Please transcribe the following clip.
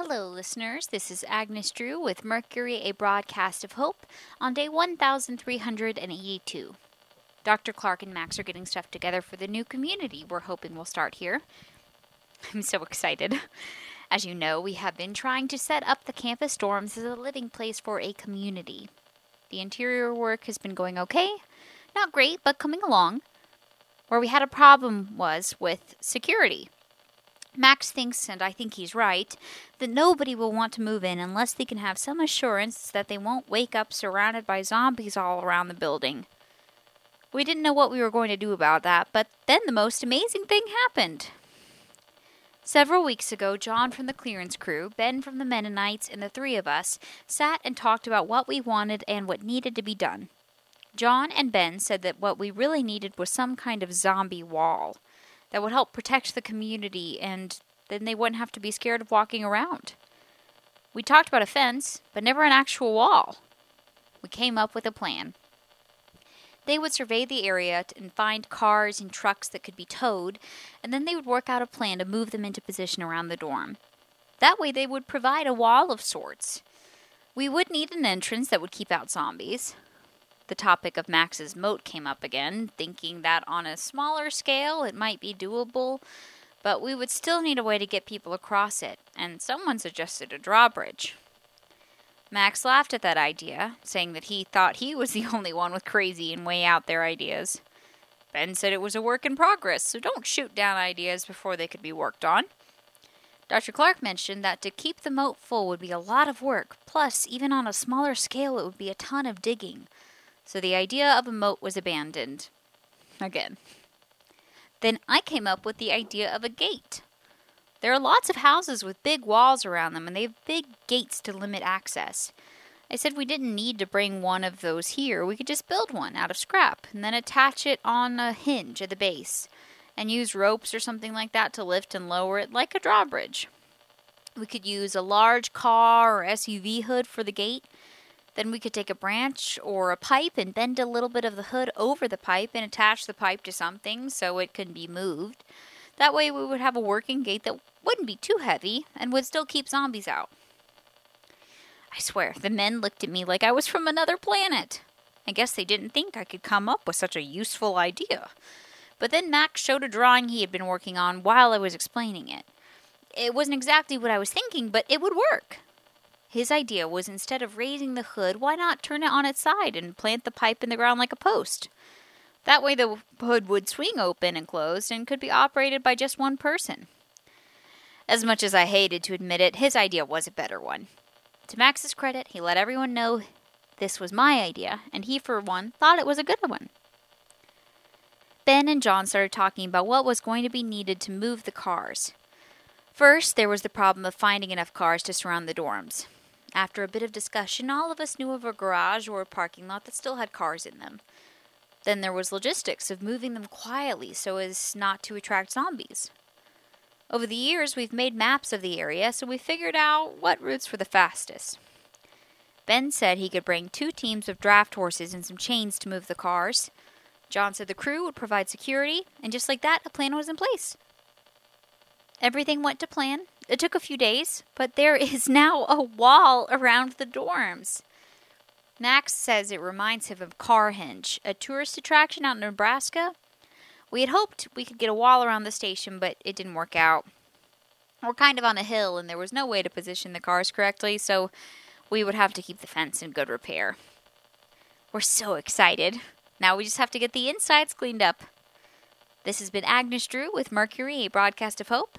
Hello, listeners. This is Agnes Drew with Mercury, a broadcast of hope, on day 1382. Dr. Clark and Max are getting stuff together for the new community we're hoping will start here. I'm so excited. As you know, we have been trying to set up the campus dorms as a living place for a community. The interior work has been going okay. Not great, but coming along. Where we had a problem was with security. Max thinks, and I think he's right, that nobody will want to move in unless they can have some assurance that they won't wake up surrounded by zombies all around the building. We didn't know what we were going to do about that, but then the most amazing thing happened. Several weeks ago, John from the clearance crew, Ben from the Mennonites, and the three of us sat and talked about what we wanted and what needed to be done. John and Ben said that what we really needed was some kind of zombie wall that would help protect the community and then they wouldn't have to be scared of walking around. We talked about a fence, but never an actual wall. We came up with a plan. They would survey the area and find cars and trucks that could be towed, and then they would work out a plan to move them into position around the dorm. That way, they would provide a wall of sorts. We would need an entrance that would keep out zombies, the topic of Max's moat came up again, thinking that on a smaller scale it might be doable, but we would still need a way to get people across it, and someone suggested a drawbridge. Max laughed at that idea, saying that he thought he was the only one with crazy and way out there ideas. Ben said it was a work in progress, so don't shoot down ideas before they could be worked on. Dr. Clark mentioned that to keep the moat full would be a lot of work, plus, even on a smaller scale, it would be a ton of digging so the idea of a moat was abandoned. Again. Then I came up with the idea of a gate. There are lots of houses with big walls around them, and they have big gates to limit access. I said we didn't need to bring one of those here. We could just build one out of scrap and then attach it on a hinge at the base and use ropes or something like that to lift and lower it like a drawbridge. We could use a large car or SUV hood for the gate then we could take a branch or a pipe and bend a little bit of the hood over the pipe and attach the pipe to something so it can be moved. That way we would have a working gate that wouldn't be too heavy and would still keep zombies out. I swear, the men looked at me like I was from another planet. I guess they didn't think I could come up with such a useful idea. But then Max showed a drawing he had been working on while I was explaining it. It wasn't exactly what I was thinking, but it would work. His idea was instead of raising the hood, why not turn it on its side and plant the pipe in the ground like a post? That way the hood would swing open and closed and could be operated by just one person. As much as I hated to admit it, his idea was a better one. To Max's credit, he let everyone know this was my idea, and he, for one, thought it was a good one. Ben and John started talking about what was going to be needed to move the cars. First, there was the problem of finding enough cars to surround the dorms. After a bit of discussion, all of us knew of a garage or a parking lot that still had cars in them. Then there was logistics of moving them quietly so as not to attract zombies. Over the years, we've made maps of the area, so we figured out what routes were the fastest. Ben said he could bring two teams of draft horses and some chains to move the cars. John said the crew would provide security, and just like that, a plan was in place. Everything went to plan, it took a few days, but there is now a wall around the dorms. Max says it reminds him of Carhenge, a tourist attraction out in Nebraska. We had hoped we could get a wall around the station, but it didn't work out. We're kind of on a hill, and there was no way to position the cars correctly, so we would have to keep the fence in good repair. We're so excited. Now we just have to get the insides cleaned up. This has been Agnes Drew with Mercury, a broadcast of hope.